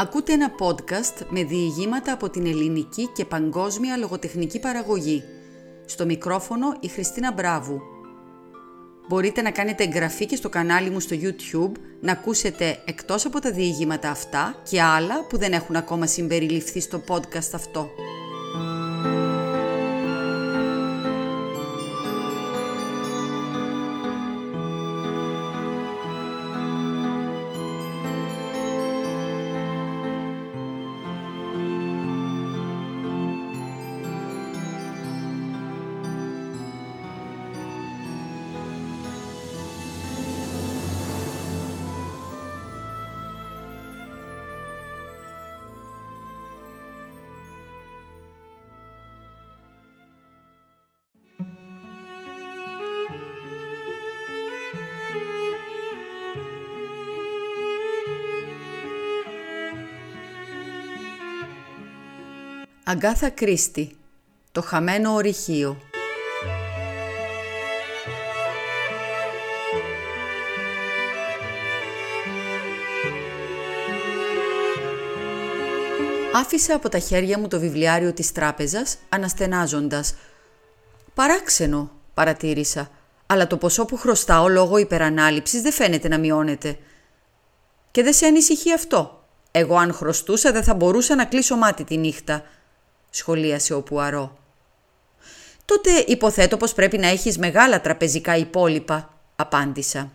Ακούτε ένα podcast με διηγήματα από την ελληνική και παγκόσμια λογοτεχνική παραγωγή. Στο μικρόφωνο η Χριστίνα Μπράβου. Μπορείτε να κάνετε εγγραφή και στο κανάλι μου στο YouTube να ακούσετε εκτός από τα διηγήματα αυτά και άλλα που δεν έχουν ακόμα συμπεριληφθεί στο podcast αυτό. Αγκάθα Κρίστη Το χαμένο ορυχείο Άφησα από τα χέρια μου το βιβλιάριο της τράπεζας, αναστενάζοντας. «Παράξενο», παρατήρησα, «αλλά το ποσό που χρωστάω λόγω υπερανάληψης δεν φαίνεται να μειώνεται». «Και δεν σε ανησυχεί αυτό. Εγώ αν χρωστούσα δεν θα μπορούσα να κλείσω μάτι τη νύχτα», σχολίασε ο Πουαρό. «Τότε υποθέτω πως πρέπει να έχεις μεγάλα τραπεζικά υπόλοιπα», απάντησα.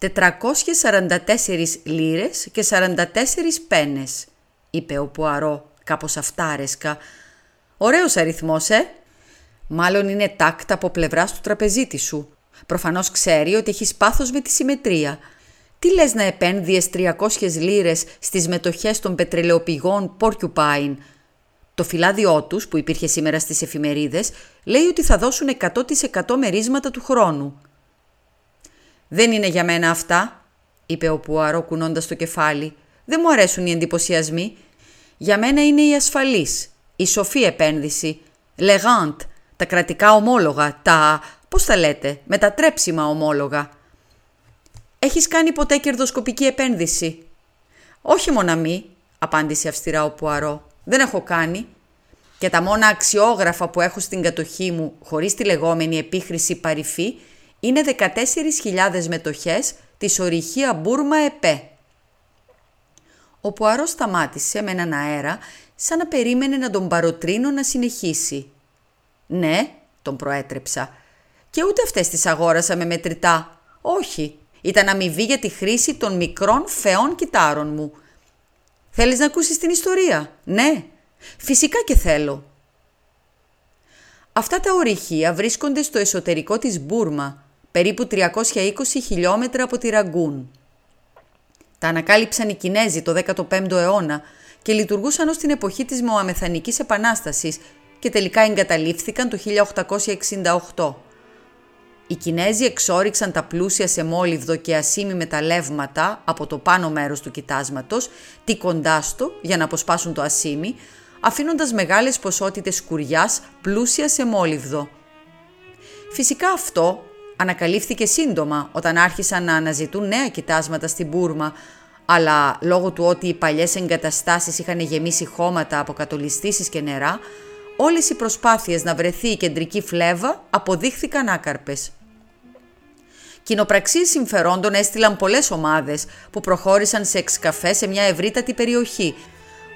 «444 λίρες και 44 πένες», είπε ο Πουαρό κάπως αυτάρεσκα. «Ωραίος αριθμός, ε! Μάλλον είναι τάκτα από πλευράς του τραπεζίτη σου. Προφανώς ξέρει ότι έχεις πάθος με τη συμμετρία. Τι λες να επένδυες 300 λίρες στις μετοχές των πετρελαιοπηγών Porcupine, το φυλάδιό τους, που υπήρχε σήμερα στις εφημερίδες, λέει ότι θα δώσουν 100% μερίσματα του χρόνου. Δεν είναι για μένα αυτά, είπε ο Πουαρό κουνώντας το κεφάλι. Δεν μου αρέσουν οι εντυπωσιασμοί. Για μένα είναι η ασφαλής, η σοφή επένδυση. Λεγάντ, τα κρατικά ομόλογα, τα. Πώς τα λέτε, μετατρέψιμα ομόλογα. Έχεις κάνει ποτέ κερδοσκοπική επένδυση; Όχι μοναμή, απάντησε αυστηρά ο Πουαρό. Δεν έχω κάνει. Και τα μόνα αξιόγραφα που έχω στην κατοχή μου χωρίς τη λεγόμενη επίχρηση παρυφή είναι 14.000 μετοχές της ορυχία Μπούρμα ΕΠΕ. Ο Πουαρό σταμάτησε με έναν αέρα σαν να περίμενε να τον παροτρύνω να συνεχίσει. «Ναι», τον προέτρεψα. «Και ούτε αυτές τις αγόρασα με μετρητά. Όχι, ήταν αμοιβή για τη χρήση των μικρών φαιών κιτάρων μου Θέλεις να ακούσεις την ιστορία; Ναι, φυσικά και θέλω. Αυτά τα ορυχεία βρίσκονται στο εσωτερικό της Μπούρμα, περίπου 320 χιλιόμετρα από τη Ραγκούν. Τα ανακάλυψαν οι Κινέζοι το 15ο αιώνα και λειτουργούσαν ως την εποχή της Μοαμεθανικής Επανάστασης και τελικά εγκαταλείφθηκαν το 1868. Οι Κινέζοι εξόριξαν τα πλούσια σε μόλιβδο και ασίμι μεταλλεύματα από το πάνω μέρος του κοιτάσματος, τι κοντά στο για να αποσπάσουν το ασίμι, αφήνοντας μεγάλες ποσότητες σκουριάς πλούσια σε μόλιβδο. Φυσικά αυτό ανακαλύφθηκε σύντομα όταν άρχισαν να αναζητούν νέα κοιτάσματα στην Μπούρμα, αλλά λόγω του ότι οι παλιές εγκαταστάσεις είχαν γεμίσει χώματα από κατολιστήσεις και νερά, όλες οι προσπάθειες να βρεθεί η κεντρική φλέβα αποδείχθηκαν άκαρπες. Κοινοπραξίες συμφερόντων έστειλαν πολλές ομάδες που προχώρησαν σε εξκαφέ σε μια ευρύτατη περιοχή,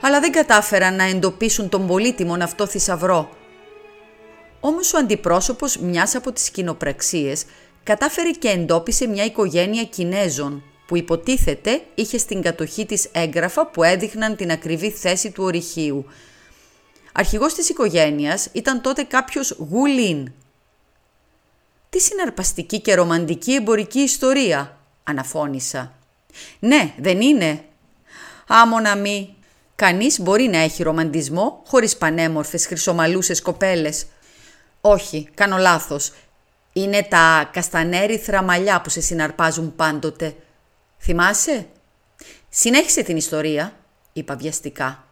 αλλά δεν κατάφεραν να εντοπίσουν τον πολύτιμον αυτό θησαυρό. Όμως ο αντιπρόσωπος μιας από τις κοινοπραξίες κατάφερε και εντόπισε μια οικογένεια Κινέζων που υποτίθεται είχε στην κατοχή της έγγραφα που έδειχναν την ακριβή θέση του ορυχείου – Αρχηγός της οικογένειας ήταν τότε κάποιος Γουλίν. «Τι συναρπαστική και ρομαντική εμπορική ιστορία», αναφώνησα. «Ναι, δεν είναι». «Άμονα μη. Κανείς μπορεί να έχει ρομαντισμό χωρίς πανέμορφες χρυσομαλούσες κοπέλες». «Όχι, κάνω λάθος. Είναι τα καστανέριθρα μαλλιά που σε συναρπάζουν πάντοτε. Θυμάσαι» «Συνέχισε την ιστορία», είπα βιαστικά.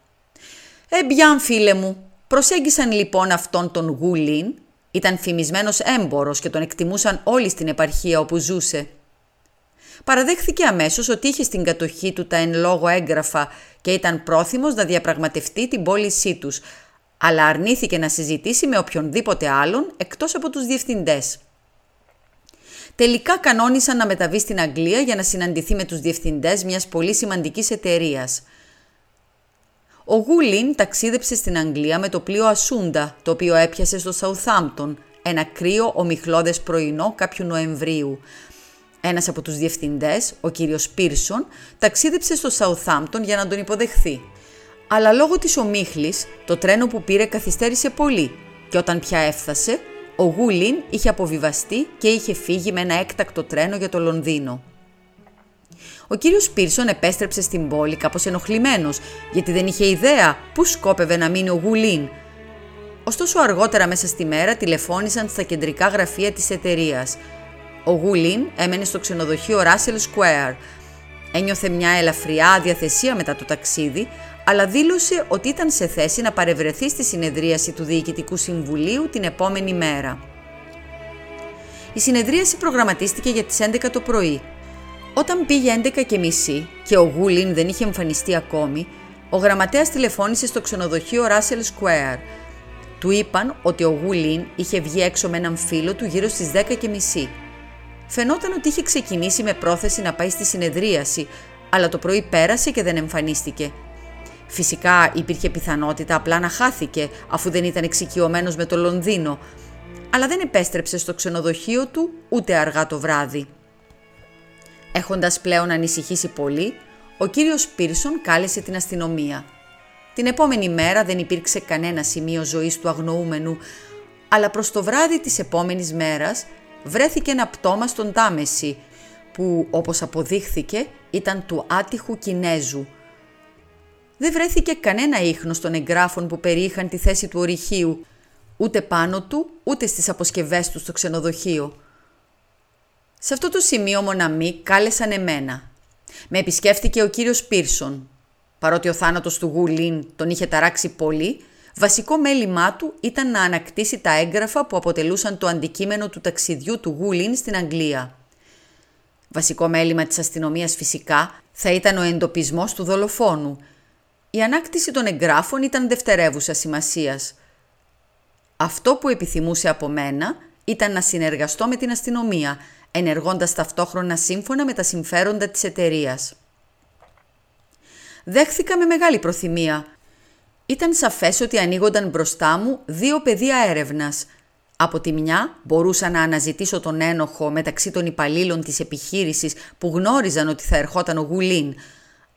«Ε, φίλε μου». Προσέγγισαν λοιπόν αυτόν τον Γουλίν, ήταν φημισμένος έμπορος και τον εκτιμούσαν όλοι στην επαρχία όπου ζούσε. Παραδέχθηκε αμέσως ότι είχε στην κατοχή του τα εν λόγω έγγραφα και ήταν πρόθυμος να διαπραγματευτεί την πώλησή τους, αλλά αρνήθηκε να συζητήσει με οποιονδήποτε άλλον εκτός από τους διευθυντές. Τελικά κανόνισαν να μεταβεί στην Αγγλία για να συναντηθεί με τους διευθυντές μιας πολύ σημαντικής εταιρείας. Ο Γουλίν ταξίδεψε στην Αγγλία με το πλοίο Ασούντα, το οποίο έπιασε στο Σαουθάμπτον, ένα κρύο ομιχλώδες πρωινό κάποιου Νοεμβρίου. Ένας από τους διευθυντές, ο κύριος Πίρσον, ταξίδεψε στο Σαουθάμπτον για να τον υποδεχθεί. Αλλά λόγω της ομίχλης, το τρένο που πήρε καθυστέρησε πολύ και όταν πια έφτασε, ο Γουλίν είχε αποβιβαστεί και είχε φύγει με ένα έκτακτο τρένο για το Λονδίνο. Ο κύριος Πίρσον επέστρεψε στην πόλη κάπως ενοχλημένος, γιατί δεν είχε ιδέα πού σκόπευε να μείνει ο Γουλίν. Ωστόσο αργότερα μέσα στη μέρα τηλεφώνησαν στα κεντρικά γραφεία της εταιρείας. Ο Γουλίν έμενε στο ξενοδοχείο Russell Square. Ένιωθε μια ελαφριά διαθεσία μετά το ταξίδι, αλλά δήλωσε ότι ήταν σε θέση να παρευρεθεί στη συνεδρίαση του Διοικητικού Συμβουλίου την επόμενη μέρα. Η συνεδρίαση προγραμματίστηκε για τις 11 το πρωί. Όταν πήγε 11 και μισή και ο Γούλιν δεν είχε εμφανιστεί ακόμη, ο γραμματέας τηλεφώνησε στο ξενοδοχείο Russell Square. Του είπαν ότι ο Γούλιν είχε βγει έξω με έναν φίλο του γύρω στις 10 και μισή. Φαινόταν ότι είχε ξεκινήσει με πρόθεση να πάει στη συνεδρίαση, αλλά το πρωί πέρασε και δεν εμφανίστηκε – Φυσικά υπήρχε πιθανότητα απλά να χάθηκε αφού δεν ήταν εξοικειωμένος με το Λονδίνο, αλλά δεν επέστρεψε στο ξενοδοχείο του ούτε αργά το βράδυ. Έχοντας πλέον ανησυχήσει πολύ, ο κύριος Πίρσον κάλεσε την αστυνομία. Την επόμενη μέρα δεν υπήρξε κανένα σημείο ζωής του αγνοούμενου, αλλά προς το βράδυ της επόμενης μέρας βρέθηκε ένα πτώμα στον Τάμεση, που όπως αποδείχθηκε ήταν του άτυχου Κινέζου, δεν βρέθηκε κανένα ίχνος των εγγράφων που περιείχαν τη θέση του ορυχείου, ούτε πάνω του, ούτε στις αποσκευές του στο ξενοδοχείο. Σε αυτό το σημείο μοναμή κάλεσαν εμένα. Με επισκέφθηκε ο κύριος Πίρσον. Παρότι ο θάνατος του Γουλίν τον είχε ταράξει πολύ, βασικό μέλημά του ήταν να ανακτήσει τα έγγραφα που αποτελούσαν το αντικείμενο του ταξιδιού του Γουλίν στην Αγγλία. Βασικό μέλημα της αστυνομίας φυσικά θα ήταν ο εντοπισμός του δολοφόνου η ανάκτηση των εγγράφων ήταν δευτερεύουσα σημασίας. Αυτό που επιθυμούσε από μένα ήταν να συνεργαστώ με την αστυνομία, ενεργώντας ταυτόχρονα σύμφωνα με τα συμφέροντα της εταιρείας. Δέχθηκα με μεγάλη προθυμία. Ήταν σαφές ότι ανοίγονταν μπροστά μου δύο πεδία έρευνας. Από τη μια μπορούσα να αναζητήσω τον ένοχο μεταξύ των υπαλλήλων της επιχείρησης που γνώριζαν ότι θα ερχόταν ο Γουλίν,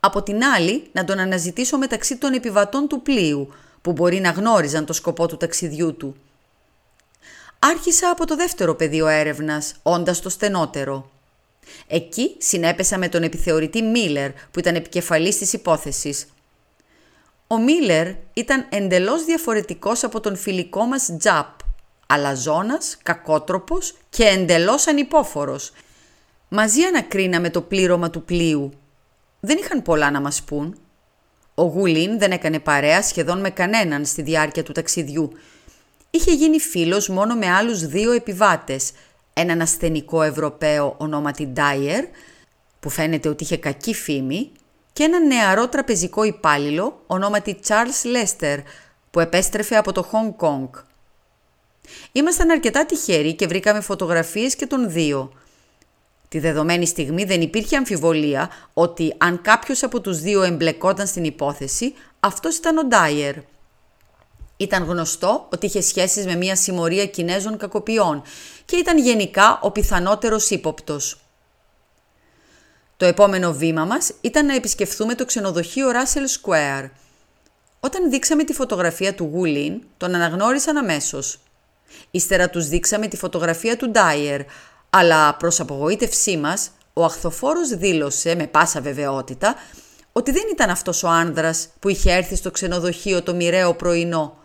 από την άλλη, να τον αναζητήσω μεταξύ των επιβατών του πλοίου, που μπορεί να γνώριζαν το σκοπό του ταξιδιού του. Άρχισα από το δεύτερο πεδίο έρευνας, όντας το στενότερο. Εκεί συνέπεσα με τον επιθεωρητή Μίλλερ, που ήταν επικεφαλής της υπόθεσης. Ο Μίλλερ ήταν εντελώς διαφορετικός από τον φιλικό μας Τζαπ, αλαζόνας, κακότροπος και εντελώς ανυπόφορος. Μαζί ανακρίναμε το πλήρωμα του πλοίου δεν είχαν πολλά να μας πούν. Ο Γουλίν δεν έκανε παρέα σχεδόν με κανέναν στη διάρκεια του ταξιδιού. Είχε γίνει φίλος μόνο με άλλους δύο επιβάτες, έναν ασθενικό Ευρωπαίο ονόματι Ντάιερ, που φαίνεται ότι είχε κακή φήμη, και έναν νεαρό τραπεζικό υπάλληλο ονόματι Charles Lester, που επέστρεφε από το Χονγκ Κόνγκ. Ήμασταν αρκετά τυχεροί και βρήκαμε φωτογραφίες και των δύο – Τη δεδομένη στιγμή δεν υπήρχε αμφιβολία ότι αν κάποιος από τους δύο εμπλεκόταν στην υπόθεση, αυτός ήταν ο Ντάιερ. Ήταν γνωστό ότι είχε σχέσεις με μια συμμορία Κινέζων κακοποιών και ήταν γενικά ο πιθανότερος ύποπτος. Το επόμενο βήμα μας ήταν να επισκεφθούμε το ξενοδοχείο Russell Square. Όταν δείξαμε τη φωτογραφία του Γουλίν, τον αναγνώρισαν αμέσως. Ύστερα τους δείξαμε τη φωτογραφία του Ντάιερ, αλλά προς απογοήτευσή μας, ο αχθοφόρος δήλωσε με πάσα βεβαιότητα ότι δεν ήταν αυτός ο άνδρας που είχε έρθει στο ξενοδοχείο το μοιραίο πρωινό.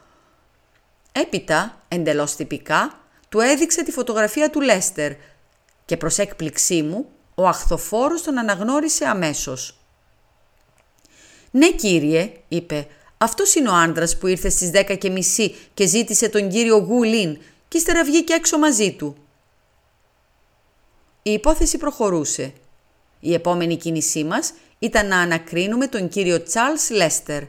Έπειτα, εντελώς τυπικά, του έδειξε τη φωτογραφία του Λέστερ και προς έκπληξή μου, ο αχθοφόρος τον αναγνώρισε αμέσως. «Ναι κύριε», είπε, «αυτός είναι ο άνδρας που ήρθε στις δέκα και μισή και ζήτησε τον κύριο Γουλίν και ύστερα βγήκε έξω μαζί του». Η υπόθεση προχωρούσε. Η επόμενη κίνησή μας ήταν να ανακρίνουμε τον κύριο Τσάρλς Λέστερ.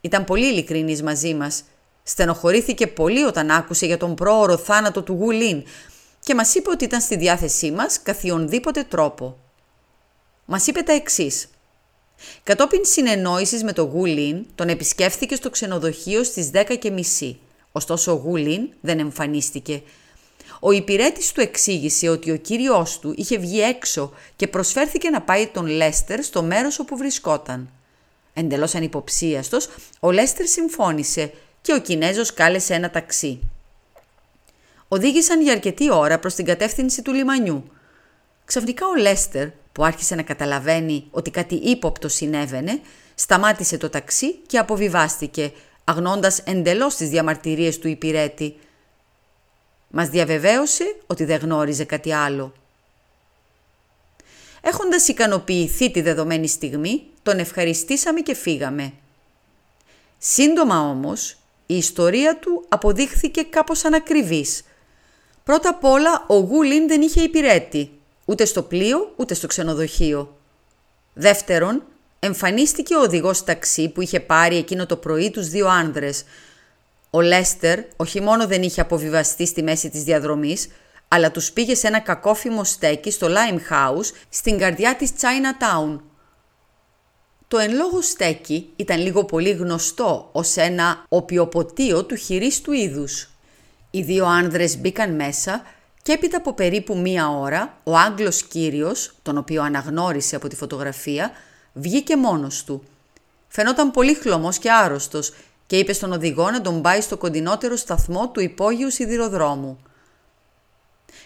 Ήταν πολύ ειλικρινής μαζί μας. Στενοχωρήθηκε πολύ όταν άκουσε για τον πρόωρο θάνατο του Γουλίν και μας είπε ότι ήταν στη διάθεσή μας καθιονδήποτε τρόπο. Μας είπε τα εξής. Κατόπιν συνεννόησης με τον Γουλίν, τον επισκέφθηκε στο ξενοδοχείο στις 10.30. Ωστόσο ο Γουλίν δεν εμφανίστηκε. Ο υπηρέτης του εξήγησε ότι ο κύριος του είχε βγει έξω και προσφέρθηκε να πάει τον Λέστερ στο μέρος όπου βρισκόταν. Εντελώς ανυποψίαστος, ο Λέστερ συμφώνησε και ο Κινέζος κάλεσε ένα ταξί. Οδήγησαν για αρκετή ώρα προς την κατεύθυνση του λιμανιού. Ξαφνικά ο Λέστερ, που άρχισε να καταλαβαίνει ότι κάτι ύποπτο συνέβαινε, σταμάτησε το ταξί και αποβιβάστηκε, αγνώντας εντελώς τις διαμαρτυρίες του υπηρέτη. Μας διαβεβαίωσε ότι δεν γνώριζε κάτι άλλο. Έχοντας ικανοποιηθεί τη δεδομένη στιγμή, τον ευχαριστήσαμε και φύγαμε. Σύντομα όμως, η ιστορία του αποδείχθηκε κάπως ανακριβής. Πρώτα απ' όλα, ο Γούλιν δεν είχε υπηρέτη, ούτε στο πλοίο, ούτε στο ξενοδοχείο. Δεύτερον, εμφανίστηκε ο οδηγός ταξί που είχε πάρει εκείνο το πρωί τους δύο άνδρες. Ο Λέστερ όχι μόνο δεν είχε αποβιβαστεί στη μέση της διαδρομής, αλλά τους πήγε σε ένα κακόφημο στέκι στο Limehouse στην καρδιά της Chinatown. Το εν λόγω στέκι ήταν λίγο πολύ γνωστό ως ένα οπιοποτείο του χειρίστου είδους. Οι δύο άνδρες μπήκαν μέσα και έπειτα από περίπου μία ώρα, ο Άγγλος κύριος, τον οποίο αναγνώρισε από τη φωτογραφία, βγήκε μόνος του. Φαινόταν πολύ χλωμός και άρρωστος και είπε στον οδηγό να τον πάει στο κοντινότερο σταθμό του υπόγειου σιδηροδρόμου.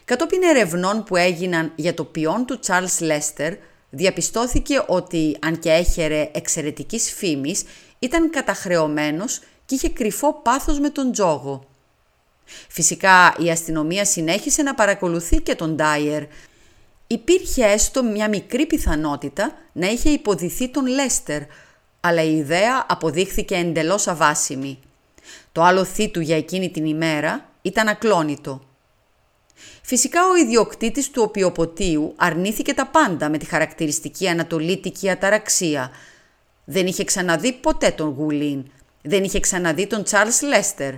Κατόπιν ερευνών που έγιναν για το ποιόν του Charles Lester, διαπιστώθηκε ότι, αν και έχερε εξαιρετικής φήμης, ήταν καταχρεωμένος και είχε κρυφό πάθος με τον τζόγο. Φυσικά η αστυνομία συνέχισε να παρακολουθεί και τον Ντάιερ. Υπήρχε έστω μια μικρή πιθανότητα να είχε υποδηθεί τον Λέστερ, αλλά η ιδέα αποδείχθηκε εντελώς αβάσιμη. Το άλλο του για εκείνη την ημέρα ήταν ακλόνητο. Φυσικά ο ιδιοκτήτης του οπιοποτίου αρνήθηκε τα πάντα με τη χαρακτηριστική ανατολίτικη αταραξία. Δεν είχε ξαναδεί ποτέ τον Γουλίν. Δεν είχε ξαναδεί τον Τσάρλς Λέστερ.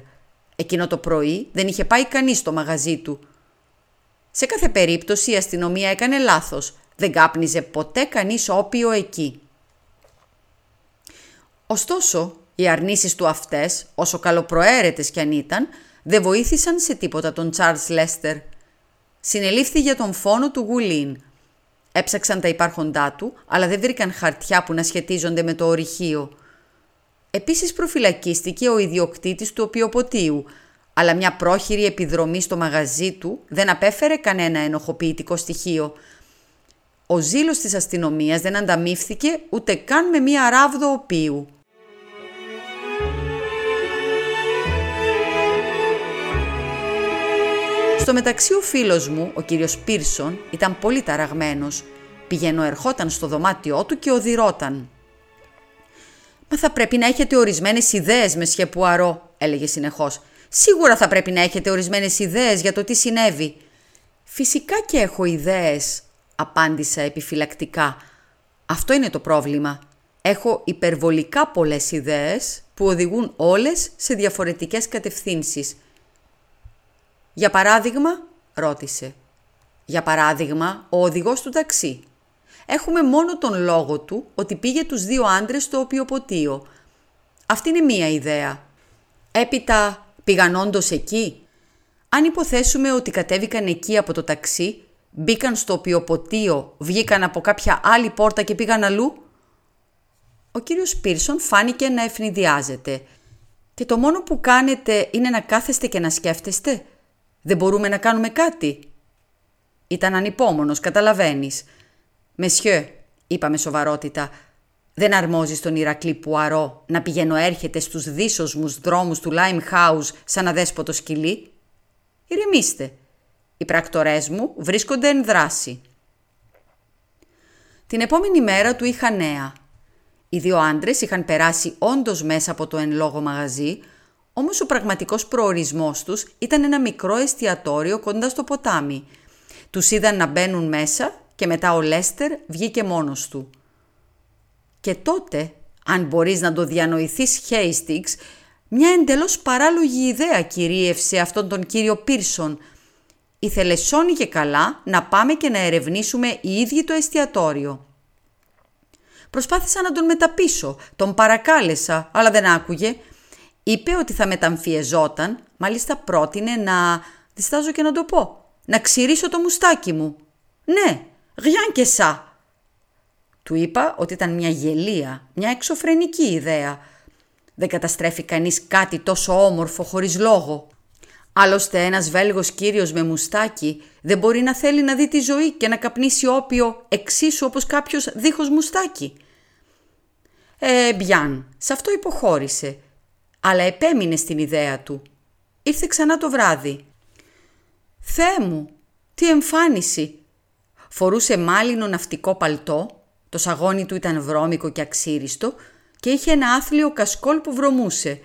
Εκείνο το πρωί δεν είχε πάει κανείς στο μαγαζί του. Σε κάθε περίπτωση η αστυνομία έκανε λάθος. Δεν κάπνιζε ποτέ κανείς όπιο εκεί. Ωστόσο, οι αρνήσεις του αυτές, όσο καλοπροαίρετες κι αν ήταν, δεν βοήθησαν σε τίποτα τον Τσάρλς Λέστερ. Συνελήφθη για τον φόνο του Γουλίν. Έψαξαν τα υπάρχοντά του, αλλά δεν βρήκαν χαρτιά που να σχετίζονται με το ορυχείο. Επίσης προφυλακίστηκε ο ιδιοκτήτης του οπιοποτίου, αλλά μια πρόχειρη επιδρομή στο μαγαζί του δεν απέφερε κανένα ενοχοποιητικό στοιχείο. Ο ζήλος της αστυνομίας δεν ανταμείφθηκε ούτε καν με μια ράβδο οποίου. Στο μεταξύ ο φίλος μου, ο κύριος Πίρσον, ήταν πολύ ταραγμένος. Πηγαίνω ερχόταν στο δωμάτιό του και οδηρώταν. «Μα θα πρέπει να έχετε ορισμένες ιδέες, με σχεπουαρό», έλεγε συνεχώς. «Σίγουρα θα πρέπει να έχετε ορισμένες ιδέες για το τι συνέβη». «Φυσικά και έχω ιδέες», απάντησα επιφυλακτικά. «Αυτό είναι το πρόβλημα. Έχω υπερβολικά πολλές ιδέες που οδηγούν όλες σε διαφορετικές κατευθύνσεις. «Για παράδειγμα», ρώτησε. «Για παράδειγμα, ο οδηγός του ταξί. Έχουμε μόνο τον λόγο του ότι πήγε τους δύο άντρες στο οπιοποτείο. Αυτή είναι μία ιδέα. Έπειτα, πήγαν όντως εκεί. Αν υποθέσουμε ότι κατέβηκαν εκεί από το ταξί, μπήκαν στο οπιοποτείο, βγήκαν από κάποια άλλη πόρτα και πήγαν αλλού. Ο κύριος Πίρσον φάνηκε να ευνηδιάζεται. «Και το μόνο που κάνετε είναι να κάθεστε και να σκέφτεστε», δεν μπορούμε να κάνουμε κάτι. Ήταν ανυπόμονος, καταλαβαίνεις. Μεσιέ, είπα με σοβαρότητα, δεν αρμόζει στον Ηρακλή Πουαρό να πηγαίνω έρχεται στους δίσοσμους δρόμους του Λάιμ Χάους σαν αδέσποτο σκυλί; Ηρεμήστε. Οι πρακτορές μου βρίσκονται εν δράση. Την επόμενη μέρα του είχα νέα. Οι δύο άντρες είχαν περάσει όντως μέσα από το εν λόγω μαγαζί, όμως ο πραγματικός προορισμός τους ήταν ένα μικρό εστιατόριο κοντά στο ποτάμι. Τους είδαν να μπαίνουν μέσα και μετά ο Λέστερ βγήκε μόνος του. Και τότε, αν μπορείς να το διανοηθείς Χέιστιξ, μια εντελώς παράλογη ιδέα κυρίευσε αυτόν τον κύριο Πίρσον. Ήθελε σώνει και καλά να πάμε και να ερευνήσουμε οι ίδιοι το εστιατόριο. Προσπάθησα να τον μεταπίσω, τον παρακάλεσα, αλλά δεν άκουγε. Είπε ότι θα μεταμφιεζόταν, μάλιστα πρότεινε να... Διστάζω και να το πω. Να ξυρίσω το μουστάκι μου. Ναι, γιάν και σα. Του είπα ότι ήταν μια γελία, μια εξωφρενική ιδέα. Δεν καταστρέφει κανείς κάτι τόσο όμορφο χωρίς λόγο. Άλλωστε ένας Βέλγος κύριος με μουστάκι δεν μπορεί να θέλει να δει τη ζωή και να καπνίσει όπιο εξίσου όπως κάποιος δίχως μουστάκι. Ε, Μπιάν, σε αυτό υποχώρησε, αλλά επέμεινε στην ιδέα του. Ήρθε ξανά το βράδυ. «Θεέ μου, τι εμφάνιση!» Φορούσε μάλινο ναυτικό παλτό, το σαγόνι του ήταν βρώμικο και αξίριστο και είχε ένα άθλιο κασκόλ που βρωμούσε.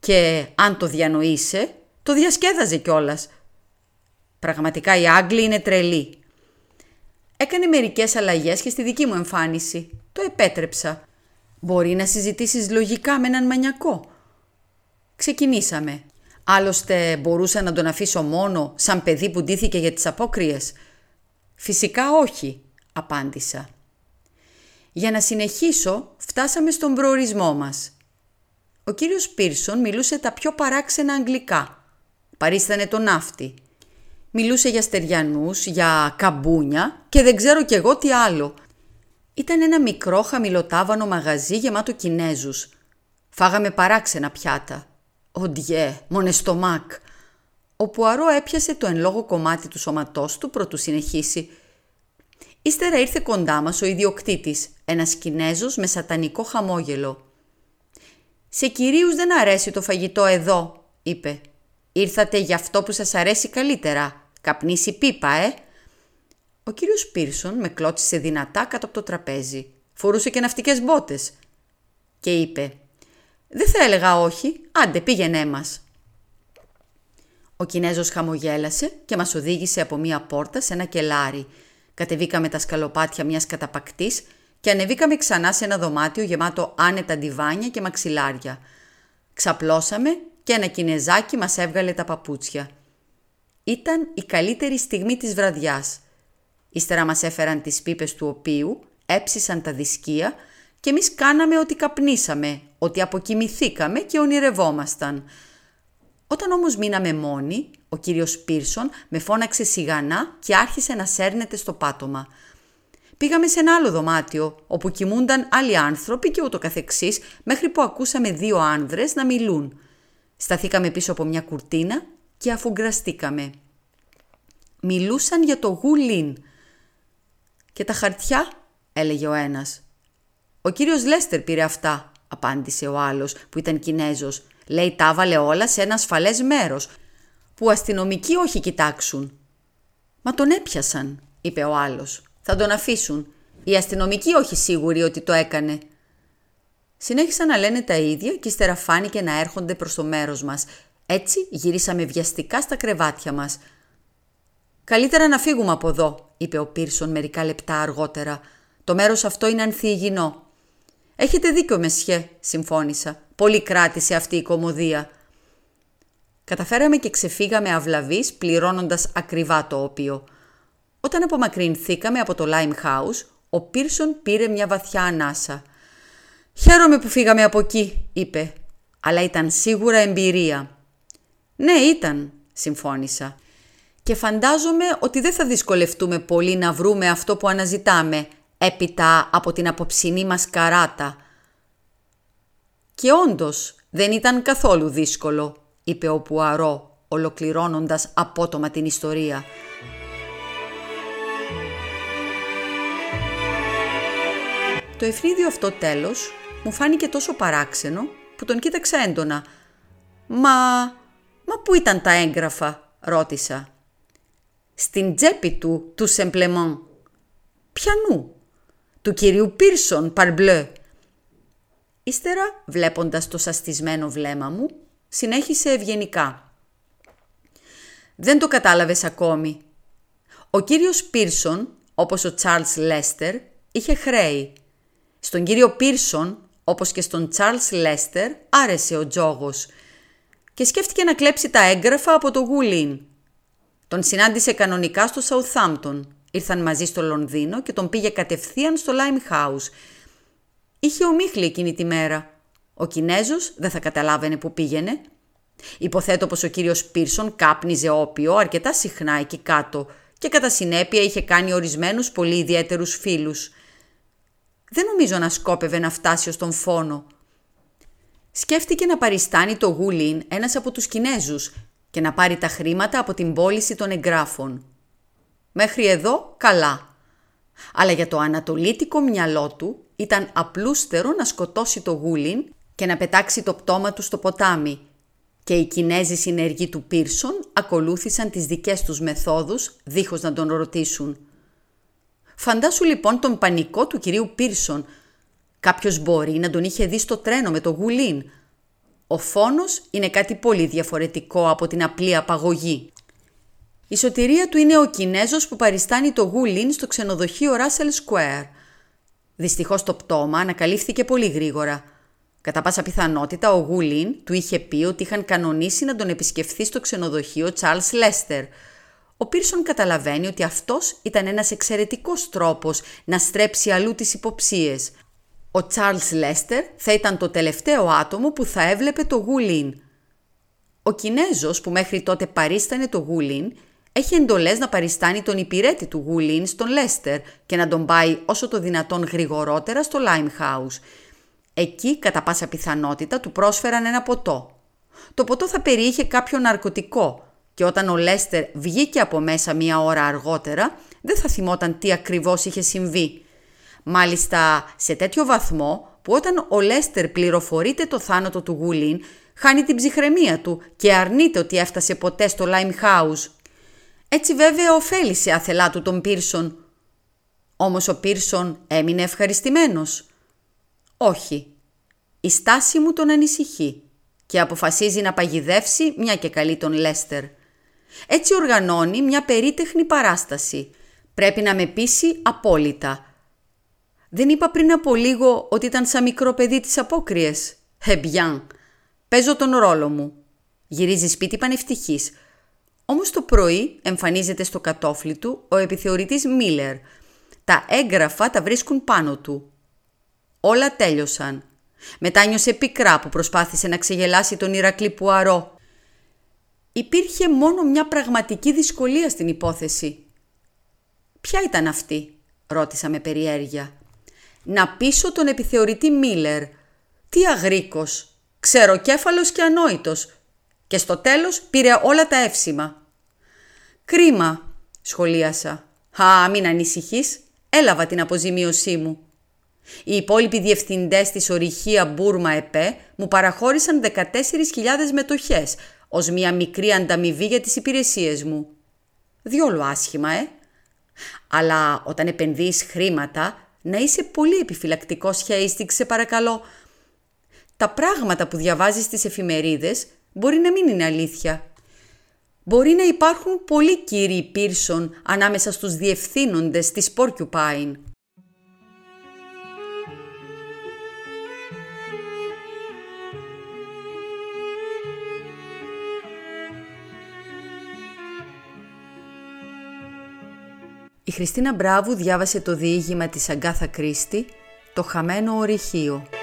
Και αν το διανοείσαι, το διασκέδαζε κιόλας. Πραγματικά οι Άγγλοι είναι τρελοί. Έκανε μερικές αλλαγές και στη δική μου εμφάνιση. Το επέτρεψα. Μπορεί να συζητήσεις λογικά με έναν μανιακό. Ξεκινήσαμε. Άλλωστε μπορούσα να τον αφήσω μόνο σαν παιδί που ντύθηκε για τις απόκριες; Φυσικά όχι, απάντησα. Για να συνεχίσω φτάσαμε στον προορισμό μας. Ο κύριος Πίρσον μιλούσε τα πιο παράξενα αγγλικά. Παρίστανε τον ναύτη. Μιλούσε για στεριανούς, για καμπούνια και δεν ξέρω κι εγώ τι άλλο – ήταν ένα μικρό χαμηλοτάβανο μαγαζί γεμάτο Κινέζους. Φάγαμε παράξενα πιάτα. Οντιέ, μονεστομάκ. Ο Πουαρό έπιασε το εν λόγω κομμάτι του σώματός του προτού συνεχίσει. Ύστερα ήρθε κοντά μας ο ιδιοκτήτης, ένας Κινέζος με σατανικό χαμόγελο. «Σε κυρίους δεν αρέσει το φαγητό εδώ», είπε. «Ήρθατε για αυτό που σας αρέσει καλύτερα. Καπνίσει πίπα, ε!» Ο κύριος Πίρσον με κλώτσισε δυνατά κάτω από το τραπέζι. Φορούσε και ναυτικές μπότες. Και είπε «Δεν θα έλεγα όχι, άντε πήγαινέ μας». Ο Κινέζος χαμογέλασε και μας οδήγησε από μία πόρτα σε ένα κελάρι. Κατεβήκαμε τα σκαλοπάτια μιας καταπακτής και ανεβήκαμε ξανά σε ένα δωμάτιο γεμάτο άνετα ντιβάνια και μαξιλάρια. Ξαπλώσαμε και ένα κινεζάκι μας έβγαλε τα παπούτσια. Ήταν η καλύτερη στιγμή της βραδιάς. Ύστερα μας έφεραν τις πίπες του οποίου, έψησαν τα δισκία και εμείς κάναμε ότι καπνίσαμε, ότι αποκοιμηθήκαμε και ονειρευόμασταν. Όταν όμως μείναμε μόνοι, ο κύριος Πίρσον με φώναξε σιγανά και άρχισε να σέρνεται στο πάτωμα. Πήγαμε σε ένα άλλο δωμάτιο, όπου κοιμούνταν άλλοι άνθρωποι και ούτω καθεξής, μέχρι που ακούσαμε δύο άνδρες να μιλούν. Σταθήκαμε πίσω από μια κουρτίνα και αφουγκραστήκαμε. Μιλούσαν για το γουλίν, «Και τα χαρτιά» έλεγε ο ένας. «Ο κύριος Λέστερ πήρε αυτά», απάντησε ο άλλος που ήταν Κινέζος. «Λέει τα έβαλε όλα σε ένα ασφαλές μέρος, που αστυνομικοί όχι κοιτάξουν». «Μα τον έπιασαν», είπε ο άλλος. «Θα τον αφήσουν. Οι αστυνομικοί όχι σίγουροι ότι το έκανε». Συνέχισαν να λένε τα ίδια και ύστερα φάνηκε να έρχονται προς το μέρος μας. Έτσι γυρίσαμε βιαστικά στα κρεβάτια μας. «Καλύτερα να φύγουμε από εδώ», είπε ο Πίρσον μερικά λεπτά αργότερα. «Το μέρος αυτό είναι ανθιεγινό». «Έχετε δίκιο, Μεσχέ», συμφώνησα. «Πολύ κράτησε αυτή η κομμωδία». Καταφέραμε και ξεφύγαμε αυλαβείς πληρώνοντας ακριβά το όπιο. Όταν απομακρυνθήκαμε από το Limehouse, ο Πίρσον πήρε μια βαθιά ανάσα. «Χαίρομαι που φύγαμε από εκεί», είπε. «Αλλά ήταν σίγουρα εμπειρία». «Ναι, ήταν», συμφώνησα και φαντάζομαι ότι δεν θα δυσκολευτούμε πολύ να βρούμε αυτό που αναζητάμε έπειτα από την απόψινή μας καράτα. Και όντως δεν ήταν καθόλου δύσκολο, είπε ο Πουαρό, ολοκληρώνοντας απότομα την ιστορία. Το ευνίδιο αυτό τέλος μου φάνηκε τόσο παράξενο που τον κοίταξα έντονα. «Μα... μα πού ήταν τα έγγραφα» ρώτησα στην τσέπη του του Σεμπλεμόν. Πιανού, του κυρίου Πίρσον, παρμπλε. Ύστερα, βλέποντας το σαστισμένο βλέμμα μου, συνέχισε ευγενικά. Δεν το κατάλαβες ακόμη. Ο κύριος Πίρσον όπως ο Τσάρλς Λέστερ, είχε χρέη. Στον κύριο Πίρσον, όπως και στον Τσάρλς Λέστερ, άρεσε ο τζόγος και σκέφτηκε να κλέψει τα έγγραφα από το Γουλίν. Τον συνάντησε κανονικά στο Σαουθάμπτον. Ήρθαν μαζί στο Λονδίνο και τον πήγε κατευθείαν στο Λάιμ Χάους. Είχε ομίχλη εκείνη τη μέρα. Ο Κινέζος δεν θα καταλάβαινε που πήγαινε. Υποθέτω πως ο κύριος Πίρσον κάπνιζε όπιο αρκετά συχνά εκεί κάτω και κατά συνέπεια είχε κάνει ορισμένους πολύ ιδιαίτερους φίλους. Δεν νομίζω να σκόπευε να φτάσει ως τον φόνο. Σκέφτηκε να παριστάνει το Γουλίν ένας από τους Κινέζους και να πάρει τα χρήματα από την πώληση των εγγράφων. Μέχρι εδώ καλά. Αλλά για το ανατολίτικο μυαλό του ήταν απλούστερο να σκοτώσει το Γουλίν και να πετάξει το πτώμα του στο ποτάμι και οι Κινέζοι συνεργοί του Πίρσον ακολούθησαν τις δικές τους μεθόδους δίχως να τον ρωτήσουν. Φαντάσου λοιπόν τον πανικό του κυρίου Πίρσον. Κάποιος μπορεί να τον είχε δει στο τρένο με το γουλίν. Ο φόνος είναι κάτι πολύ διαφορετικό από την απλή απαγωγή. Η σωτηρία του είναι ο Κινέζος που παριστάνει το γουλίν στο ξενοδοχείο Russell Square. Δυστυχώς το πτώμα ανακαλύφθηκε πολύ γρήγορα – Κατά πάσα πιθανότητα ο Γουλίν του είχε πει ότι είχαν κανονίσει να τον επισκεφθεί στο ξενοδοχείο Charles Lester. Ο Πίρσον καταλαβαίνει ότι αυτός ήταν ένας εξαιρετικός τρόπος να στρέψει αλλού τις υποψίες. Ο Charles Lester θα ήταν το τελευταίο άτομο που θα έβλεπε το Γουλίν. Ο Κινέζος που μέχρι τότε παρίστανε το Γουλίν έχει εντολές να παριστάνει τον υπηρέτη του Γουλίν στον Λέστερ και να τον πάει όσο το δυνατόν γρηγορότερα στο Limehouse. Εκεί, κατά πάσα πιθανότητα, του πρόσφεραν ένα ποτό. Το ποτό θα περιείχε κάποιο ναρκωτικό και όταν ο Λέστερ βγήκε από μέσα μία ώρα αργότερα, δεν θα θυμόταν τι ακριβώς είχε συμβεί. Μάλιστα σε τέτοιο βαθμό που όταν ο Λέστερ πληροφορείται το θάνατο του Γουλίν, χάνει την ψυχραιμία του και αρνείται ότι έφτασε ποτέ στο Limehouse. Έτσι βέβαια ωφέλησε αθελά του τον Πίρσον. Όμως ο Πίρσον έμεινε ευχαριστημένος. Όχι. Η στάση μου τον ανησυχεί και αποφασίζει να παγιδεύσει μια και καλή τον Λέστερ. Έτσι οργανώνει μια περίτεχνη παράσταση. Πρέπει να με πείσει απόλυτα. Δεν είπα πριν από λίγο ότι ήταν σαν μικρό παιδί της απόκριες. Εμπιάν. Παίζω τον ρόλο μου. Γυρίζει σπίτι πανευτυχής. Όμως το πρωί εμφανίζεται στο κατόφλι του ο επιθεωρητής Μίλλερ. Τα έγγραφα τα βρίσκουν πάνω του. Όλα τέλειωσαν. Μετά νιώσε πικρά που προσπάθησε να ξεγελάσει τον Ηρακλή Πουαρό. Υπήρχε μόνο μια πραγματική δυσκολία στην υπόθεση. «Ποια ήταν αυτή» ρώτησα με περιέργεια. «Να πείσω τον επιθεωρητή Μίλλερ. Τι αγρίκος, ξεροκέφαλος και ανόητος. Και στο τέλος πήρε όλα τα εύσημα». «Κρίμα», σχολίασα. «Α, μην ανησυχείς, έλαβα την αποζημίωσή μου». Οι υπόλοιποι διευθυντές της ορυχία Μπούρμα ΕΠΕ μου παραχώρησαν 14.000 μετοχές ως μια μικρή ανταμοιβή για τις υπηρεσίες μου. Διόλου άσχημα, ε. Αλλά όταν επενδύεις χρήματα, να είσαι πολύ επιφυλακτικός, Χέιστιξ, σε παρακαλώ. Τα πράγματα που διαβάζεις στις εφημερίδες μπορεί να μην είναι αλήθεια. Μπορεί να υπάρχουν πολλοί κύριοι Πίρσον ανάμεσα στους διευθύνοντες της Porcupine. Η Χριστίνα Μπράβου διάβασε το διήγημα της Αγκάθα Κρίστη «Το χαμένο ορυχείο».